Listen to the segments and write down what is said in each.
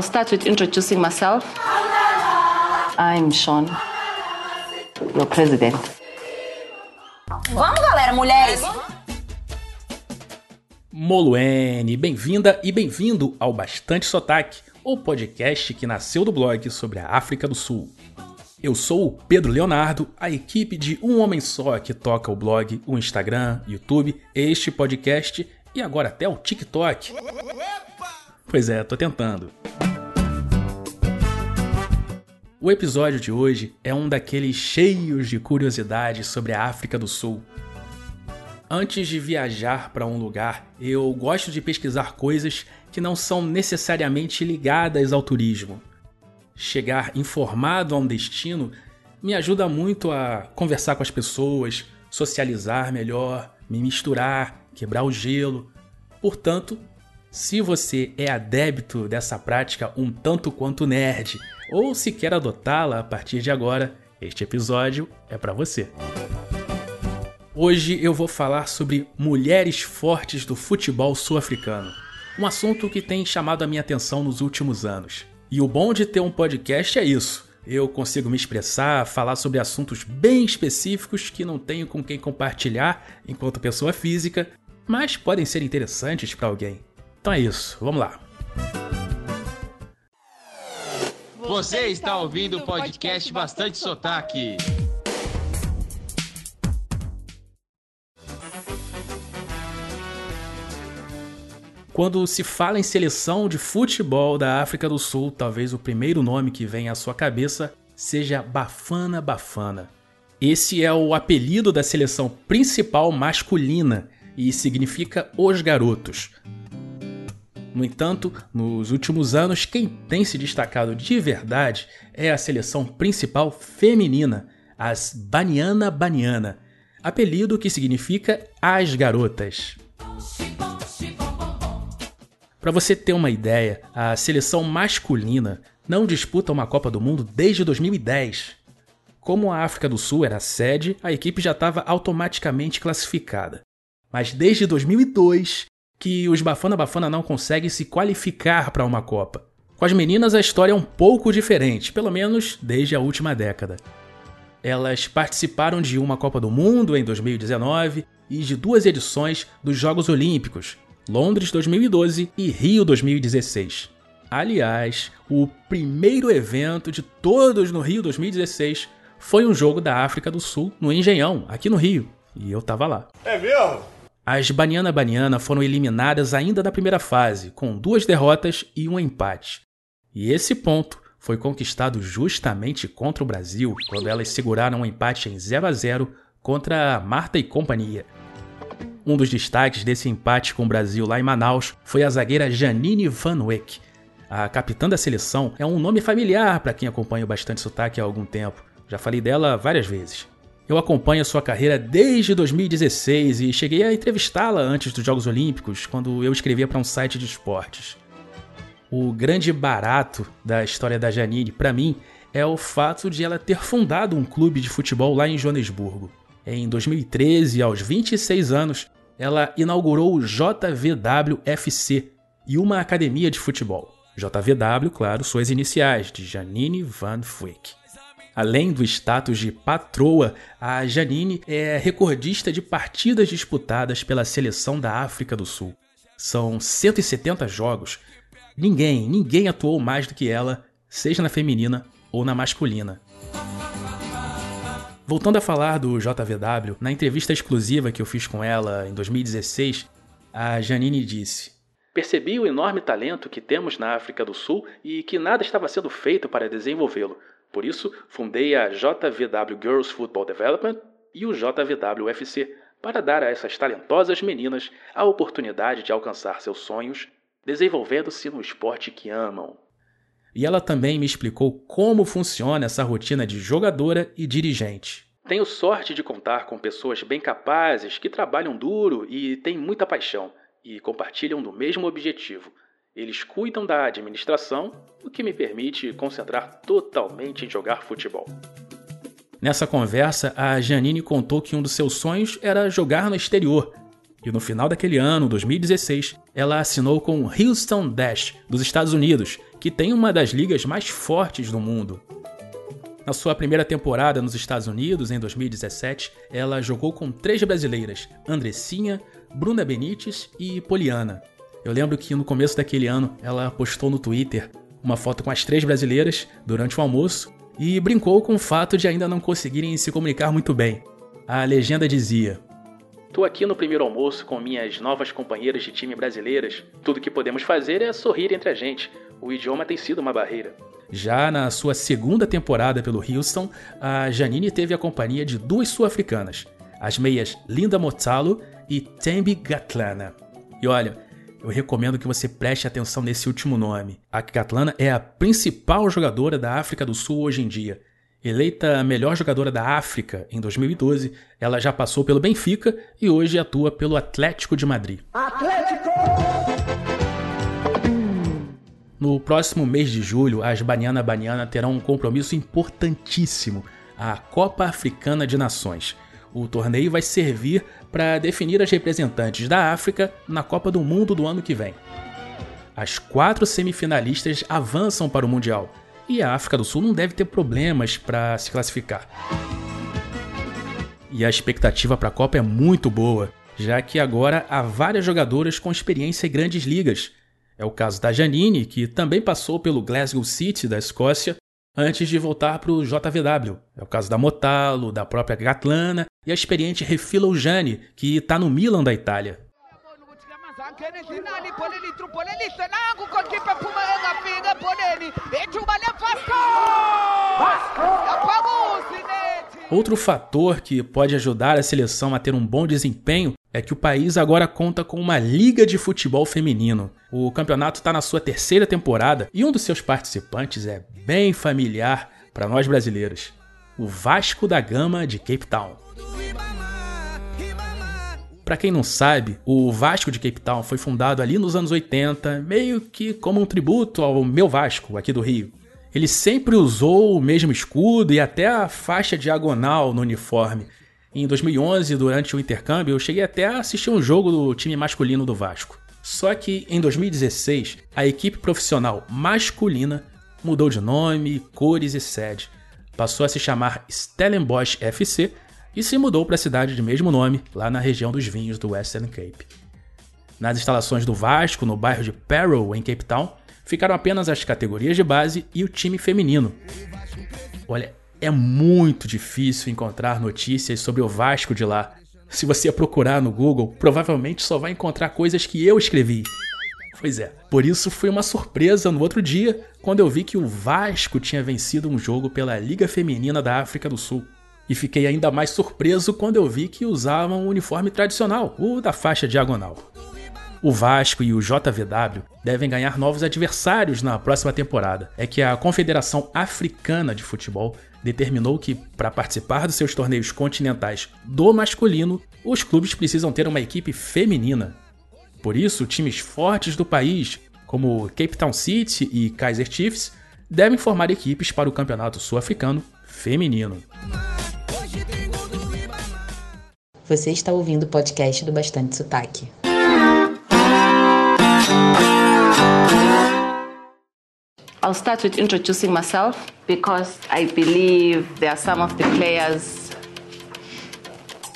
I'll start with introducing myself. I'm Sean, your president. Vamos, galera, mulheres! Moluene, bem-vinda e bem-vindo ao Bastante Sotaque, o podcast que nasceu do blog sobre a África do Sul. Eu sou o Pedro Leonardo, a equipe de um homem só que toca o blog, o Instagram, YouTube, este podcast e agora até o TikTok. Pois é, tô tentando. O episódio de hoje é um daqueles cheios de curiosidades sobre a África do Sul. Antes de viajar para um lugar, eu gosto de pesquisar coisas que não são necessariamente ligadas ao turismo. Chegar informado a um destino me ajuda muito a conversar com as pessoas, socializar melhor, me misturar, quebrar o gelo. Portanto, se você é adepto dessa prática um tanto quanto nerd, ou se quer adotá-la a partir de agora, este episódio é para você. Hoje eu vou falar sobre mulheres fortes do futebol sul-africano, um assunto que tem chamado a minha atenção nos últimos anos. E o bom de ter um podcast é isso. Eu consigo me expressar, falar sobre assuntos bem específicos que não tenho com quem compartilhar enquanto pessoa física, mas podem ser interessantes para alguém. Então é isso, vamos lá. Você está ouvindo o podcast Bastante Sotaque. Quando se fala em seleção de futebol da África do Sul, talvez o primeiro nome que vem à sua cabeça seja Bafana Bafana. Esse é o apelido da seleção principal masculina e significa os garotos. No entanto, nos últimos anos, quem tem se destacado de verdade é a seleção principal feminina, as Baniana Baniana, apelido que significa as garotas. Para você ter uma ideia, a seleção masculina não disputa uma Copa do Mundo desde 2010. Como a África do Sul era sede, a equipe já estava automaticamente classificada. Mas desde 2002, que os Bafana Bafana não conseguem se qualificar para uma Copa. Com as meninas a história é um pouco diferente, pelo menos desde a última década. Elas participaram de uma Copa do Mundo em 2019 e de duas edições dos Jogos Olímpicos, Londres 2012 e Rio 2016. Aliás, o primeiro evento de todos no Rio 2016 foi um jogo da África do Sul no Engenhão, aqui no Rio, e eu tava lá. É mesmo? As Baniana Baniana foram eliminadas ainda na primeira fase, com duas derrotas e um empate. E esse ponto foi conquistado justamente contra o Brasil, quando elas seguraram um empate em 0 a 0 contra a Marta e companhia. Um dos destaques desse empate com o Brasil lá em Manaus foi a zagueira Janine Van Wyck. A capitã da seleção é um nome familiar para quem acompanha bastante sotaque há algum tempo. Já falei dela várias vezes. Eu acompanho a sua carreira desde 2016 e cheguei a entrevistá-la antes dos Jogos Olímpicos, quando eu escrevia para um site de esportes. O grande barato da história da Janine, para mim, é o fato de ela ter fundado um clube de futebol lá em Joanesburgo. Em 2013, aos 26 anos, ela inaugurou o JVWFC e uma academia de futebol. JVW, claro, suas iniciais, de Janine Van Wyck. Além do status de patroa, a Janine é recordista de partidas disputadas pela seleção da África do Sul. São 170 jogos. Ninguém, ninguém atuou mais do que ela, seja na feminina ou na masculina. Voltando a falar do JVW, na entrevista exclusiva que eu fiz com ela em 2016, a Janine disse: Percebi o enorme talento que temos na África do Sul e que nada estava sendo feito para desenvolvê-lo. Por isso, fundei a JVW Girls Football Development e o JVW UFC para dar a essas talentosas meninas a oportunidade de alcançar seus sonhos, desenvolvendo-se no esporte que amam. E ela também me explicou como funciona essa rotina de jogadora e dirigente. Tenho sorte de contar com pessoas bem capazes que trabalham duro e têm muita paixão e compartilham do mesmo objetivo, eles cuidam da administração, o que me permite concentrar totalmente em jogar futebol. Nessa conversa, a Janine contou que um dos seus sonhos era jogar no exterior. E no final daquele ano, 2016, ela assinou com o Houston Dash, dos Estados Unidos, que tem uma das ligas mais fortes do mundo. Na sua primeira temporada nos Estados Unidos, em 2017, ela jogou com três brasileiras: Andressinha, Bruna Benites e Poliana. Eu lembro que no começo daquele ano ela postou no Twitter uma foto com as três brasileiras durante o almoço e brincou com o fato de ainda não conseguirem se comunicar muito bem. A legenda dizia: Tô aqui no primeiro almoço com minhas novas companheiras de time brasileiras. Tudo que podemos fazer é sorrir entre a gente. O idioma tem sido uma barreira. Já na sua segunda temporada pelo Houston, a Janine teve a companhia de duas sul-africanas, as meias Linda Motalo e Tembi Gatlana. E olha, eu recomendo que você preste atenção nesse último nome. A Gatlana é a principal jogadora da África do Sul hoje em dia. Eleita a melhor jogadora da África em 2012, ela já passou pelo Benfica e hoje atua pelo Atlético de Madrid. Atlético! No próximo mês de julho, as Baniana Baniana terão um compromisso importantíssimo, a Copa Africana de Nações. O torneio vai servir para definir as representantes da África na Copa do Mundo do ano que vem. As quatro semifinalistas avançam para o Mundial e a África do Sul não deve ter problemas para se classificar. E a expectativa para a Copa é muito boa, já que agora há várias jogadoras com experiência em grandes ligas. É o caso da Janine, que também passou pelo Glasgow City da Escócia antes de voltar para o JVW. É o caso da Motalo, da própria Gatlana e a experiente Refilo Jani, que está no Milan da Itália. Outro fator que pode ajudar a seleção a ter um bom desempenho é que o país agora conta com uma liga de futebol feminino. O campeonato está na sua terceira temporada e um dos seus participantes é bem familiar para nós brasileiros: o Vasco da Gama de Cape Town. Para quem não sabe, o Vasco de Cape Town foi fundado ali nos anos 80, meio que como um tributo ao meu Vasco aqui do Rio. Ele sempre usou o mesmo escudo e até a faixa diagonal no uniforme. Em 2011, durante o intercâmbio, eu cheguei até a assistir um jogo do time masculino do Vasco. Só que em 2016, a equipe profissional masculina mudou de nome, cores e sede. Passou a se chamar Stellenbosch FC e se mudou para a cidade de mesmo nome, lá na região dos vinhos do Western Cape. Nas instalações do Vasco, no bairro de Perrow, em Cape Town, ficaram apenas as categorias de base e o time feminino. Olha, é muito difícil encontrar notícias sobre o Vasco de lá. Se você procurar no Google, provavelmente só vai encontrar coisas que eu escrevi. Pois é, por isso foi uma surpresa no outro dia quando eu vi que o Vasco tinha vencido um jogo pela Liga Feminina da África do Sul. E fiquei ainda mais surpreso quando eu vi que usavam o uniforme tradicional, o da faixa diagonal. O Vasco e o JVW devem ganhar novos adversários na próxima temporada. É que a Confederação Africana de Futebol determinou que, para participar dos seus torneios continentais do masculino, os clubes precisam ter uma equipe feminina. Por isso, times fortes do país, como Cape Town City e Kaiser Chiefs, devem formar equipes para o Campeonato Sul-Africano Feminino. Você está ouvindo o podcast do Bastante Sotaque. I'll start with introducing myself because I believe there are some of the players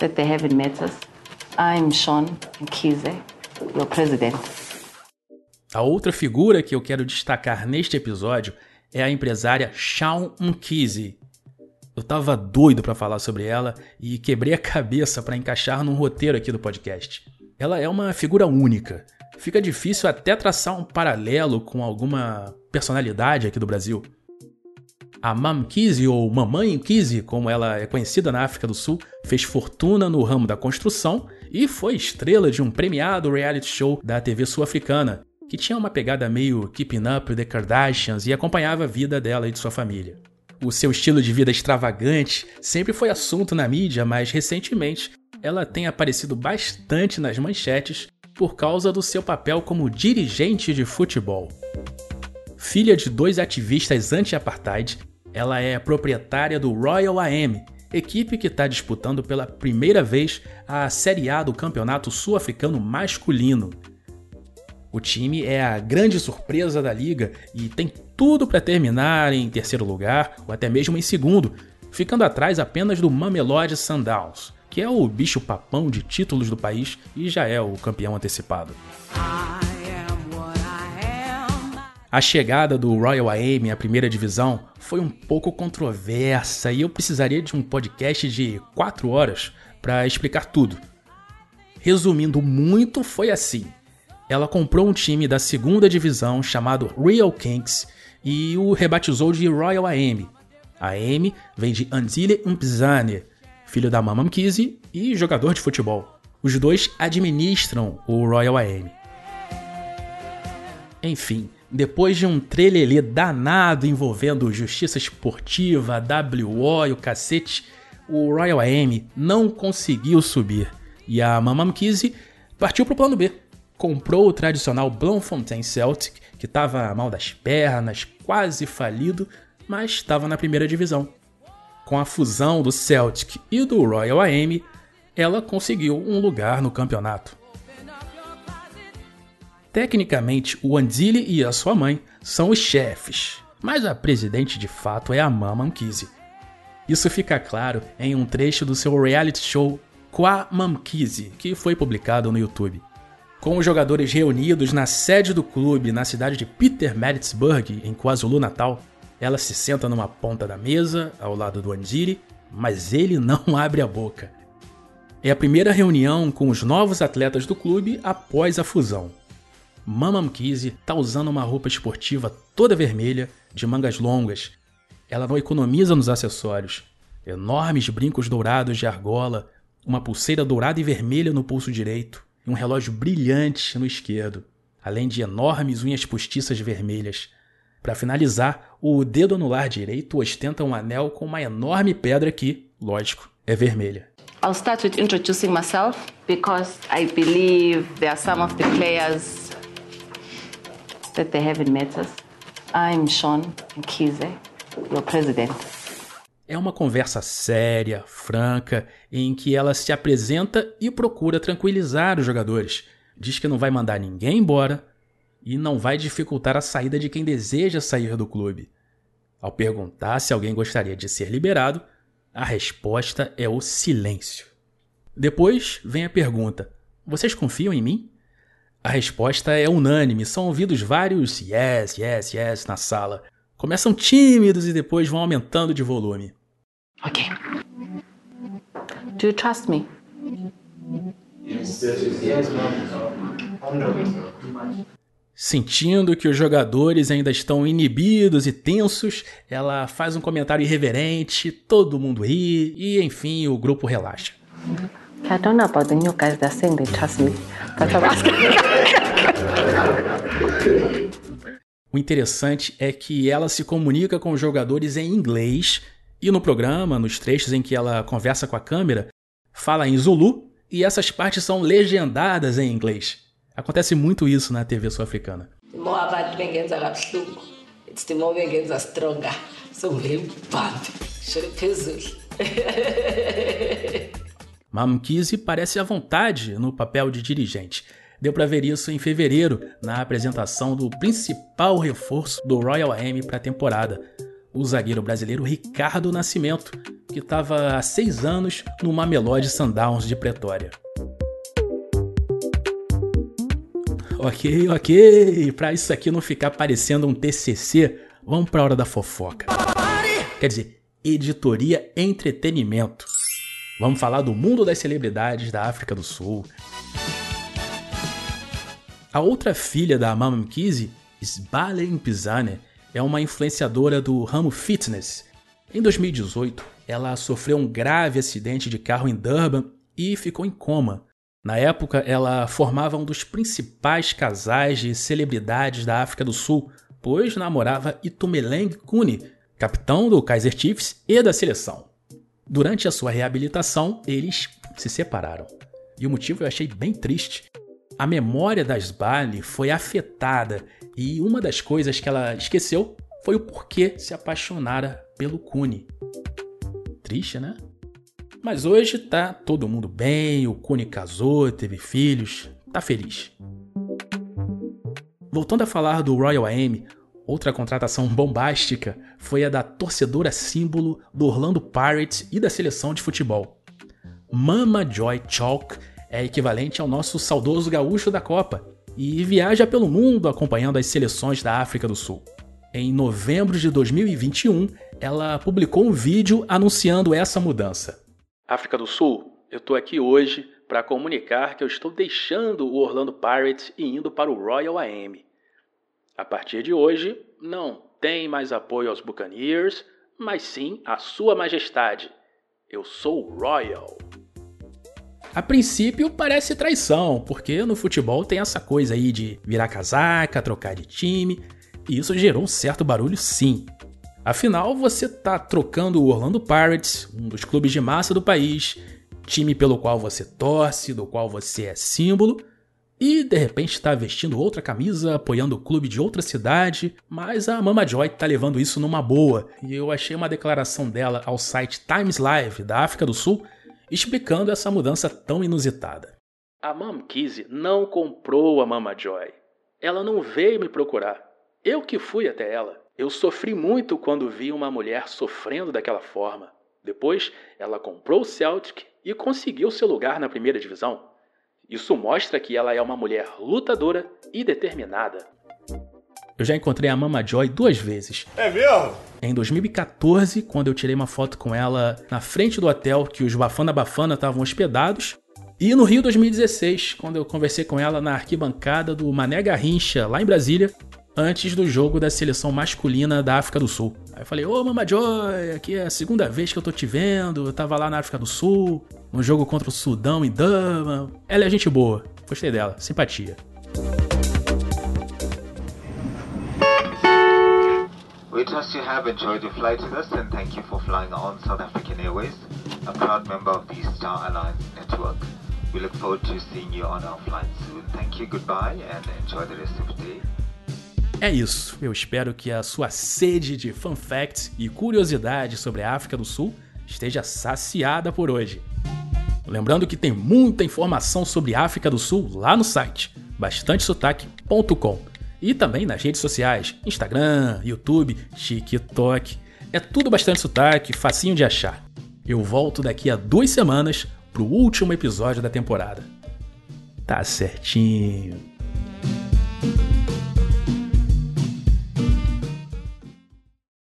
that they haven't met us. I'm Sean Nkize, your president. A outra figura que eu quero destacar neste episódio é a empresária Shawn Nkize. Eu tava doido para falar sobre ela e quebrei a cabeça para encaixar num roteiro aqui do podcast. Ela é uma figura única, fica difícil até traçar um paralelo com alguma personalidade aqui do Brasil. A Mam Kizzy, ou Mamãe Kizzy, como ela é conhecida na África do Sul, fez fortuna no ramo da construção e foi estrela de um premiado reality show da TV sul-africana, que tinha uma pegada meio Keeping Up the Kardashians e acompanhava a vida dela e de sua família. O seu estilo de vida extravagante sempre foi assunto na mídia, mas recentemente ela tem aparecido bastante nas manchetes por causa do seu papel como dirigente de futebol. Filha de dois ativistas anti-apartheid, ela é proprietária do Royal AM, equipe que está disputando pela primeira vez a Série A do Campeonato Sul-Africano Masculino. O time é a grande surpresa da liga e tem tudo para terminar em terceiro lugar ou até mesmo em segundo, ficando atrás apenas do Mamelodi Sundowns, que é o bicho papão de títulos do país e já é o campeão antecipado. A chegada do Royal AM à primeira divisão foi um pouco controversa e eu precisaria de um podcast de 4 horas para explicar tudo. Resumindo muito, foi assim ela comprou um time da segunda divisão chamado Real Kings e o rebatizou de Royal AM. A AM vem de Andile Mpzane, filho da Mama Mkhize e jogador de futebol. Os dois administram o Royal AM. Enfim, depois de um trelelê danado envolvendo justiça esportiva, WO e o cacete, o Royal AM não conseguiu subir e a Mama Mkhize partiu para o plano B comprou o tradicional Bloemfontein Celtic, que estava mal das pernas, quase falido, mas estava na primeira divisão. Com a fusão do Celtic e do Royal AM, ela conseguiu um lugar no campeonato. Tecnicamente, o Andile e a sua mãe são os chefes, mas a presidente de fato é a Mama Mkhize. Isso fica claro em um trecho do seu reality show Qua Mamkhize, que foi publicado no YouTube. Com os jogadores reunidos na sede do clube na cidade de Pietermaritzburg, em KwaZulu-Natal, ela se senta numa ponta da mesa, ao lado do Andiri, mas ele não abre a boca. É a primeira reunião com os novos atletas do clube após a fusão. Mama Mkhize está usando uma roupa esportiva toda vermelha, de mangas longas. Ela não economiza nos acessórios. Enormes brincos dourados de argola, uma pulseira dourada e vermelha no pulso direito, e um relógio brilhante no esquerdo, além de enormes unhas postiças vermelhas. Para finalizar, o dedo anular direito ostenta um anel com uma enorme pedra que, lógico, é vermelha. I'll start with introducing myself because I believe there are some of the players that they haven't met us. I'm Sean Kize, your president. É uma conversa séria, franca, em que ela se apresenta e procura tranquilizar os jogadores. Diz que não vai mandar ninguém embora e não vai dificultar a saída de quem deseja sair do clube. Ao perguntar se alguém gostaria de ser liberado, a resposta é o silêncio. Depois vem a pergunta: Vocês confiam em mim? A resposta é unânime, são ouvidos vários yes, yes, yes na sala. Começam tímidos e depois vão aumentando de volume. Ok. Do you trust me? Sentindo que os jogadores ainda estão inibidos e tensos, ela faz um comentário irreverente, todo mundo ri e, enfim, o grupo relaxa. I don't know about the new guys that saying they trust me. But I'm asking. O interessante é que ela se comunica com os jogadores em inglês e no programa, nos trechos em que ela conversa com a câmera, fala em Zulu e essas partes são legendadas em inglês. Acontece muito isso na TV sul-africana. Mamkisi parece à vontade no papel de dirigente. Deu para ver isso em fevereiro, na apresentação do principal reforço do Royal AM para a temporada, o zagueiro brasileiro Ricardo Nascimento, que estava há seis anos no Mamelodi Sundowns de Pretória. Ok, ok. Para isso aqui não ficar parecendo um TCC, vamos para a hora da fofoca. Quer dizer, editoria entretenimento. Vamos falar do mundo das celebridades da África do Sul, a outra filha da Mama Mkhize, Sbale Mpizane, é uma influenciadora do ramo fitness. Em 2018, ela sofreu um grave acidente de carro em Durban e ficou em coma. Na época, ela formava um dos principais casais de celebridades da África do Sul, pois namorava Itumeleng Kune, capitão do Kaiser Chiefs e da seleção. Durante a sua reabilitação, eles se separaram. E o motivo eu achei bem triste. A memória das Bali foi afetada e uma das coisas que ela esqueceu foi o porquê se apaixonara pelo Kuni. Triste, né? Mas hoje tá todo mundo bem, o Kuni casou, teve filhos, tá feliz. Voltando a falar do Royal AM, outra contratação bombástica foi a da torcedora símbolo do Orlando Pirates e da seleção de futebol. Mama Joy Chalk é equivalente ao nosso saudoso gaúcho da Copa e viaja pelo mundo acompanhando as seleções da África do Sul. Em novembro de 2021, ela publicou um vídeo anunciando essa mudança. África do Sul, eu tô aqui hoje para comunicar que eu estou deixando o Orlando Pirates e indo para o Royal AM. A partir de hoje, não tem mais apoio aos Buccaneers, mas sim a Sua Majestade. Eu sou Royal. A princípio parece traição, porque no futebol tem essa coisa aí de virar casaca, trocar de time, e isso gerou um certo barulho sim. Afinal, você tá trocando o Orlando Pirates, um dos clubes de massa do país, time pelo qual você torce, do qual você é símbolo, e de repente está vestindo outra camisa, apoiando o clube de outra cidade, mas a Mama Joy tá levando isso numa boa, e eu achei uma declaração dela ao site Times Live da África do Sul explicando essa mudança tão inusitada. A Mam Kizzy não comprou a Mama Joy. Ela não veio me procurar. Eu que fui até ela. Eu sofri muito quando vi uma mulher sofrendo daquela forma. Depois, ela comprou o Celtic e conseguiu seu lugar na primeira divisão. Isso mostra que ela é uma mulher lutadora e determinada. Eu já encontrei a Mama Joy duas vezes. É mesmo? Em 2014, quando eu tirei uma foto com ela na frente do hotel que os Bafana Bafana estavam hospedados. E no Rio 2016, quando eu conversei com ela na arquibancada do Mané Garrincha, lá em Brasília, antes do jogo da seleção masculina da África do Sul. Aí eu falei, ô oh, Mama Joy, aqui é a segunda vez que eu tô te vendo, eu tava lá na África do Sul, no jogo contra o Sudão em Dama. Ela é gente boa, gostei dela, simpatia. We trust you have enjoyed your flight with us and thank you for flying on South African Airways, a proud member of the Star Alliance network. We look forward to seeing you on our flight soon. Thank you, goodbye, and enjoy the rest of the day. É isso. Eu espero que a sua sede de fun facts e curiosidade sobre a África do Sul esteja saciada por hoje. Lembrando que tem muita informação sobre África do Sul lá no site bastantesotaque.com e também nas redes sociais, Instagram, YouTube, TikTok. É tudo bastante sotaque, facinho de achar. Eu volto daqui a duas semanas pro último episódio da temporada. Tá certinho.